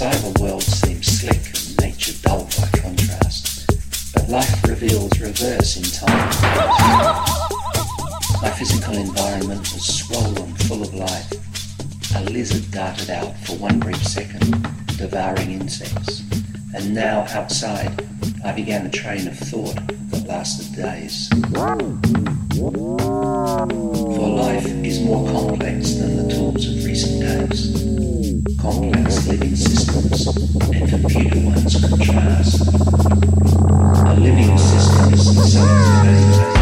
cyber world seems slick and nature dull by contrast, but life reveals reverse in time. My physical environment was swollen full of life. A lizard darted out for one brief second, devouring insects. And now, outside, I began a train of thought that lasted days. For life is more complex than the tools of recent days complex living systems and computer ones contrast. A living system is the sum of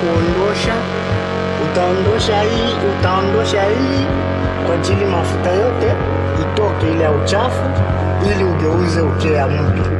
kuondosha, utaondosha hii, utaondosha hii kwa ajili mafuta yote itoke ile ya uchafu, ili ugeuze ukea mpya.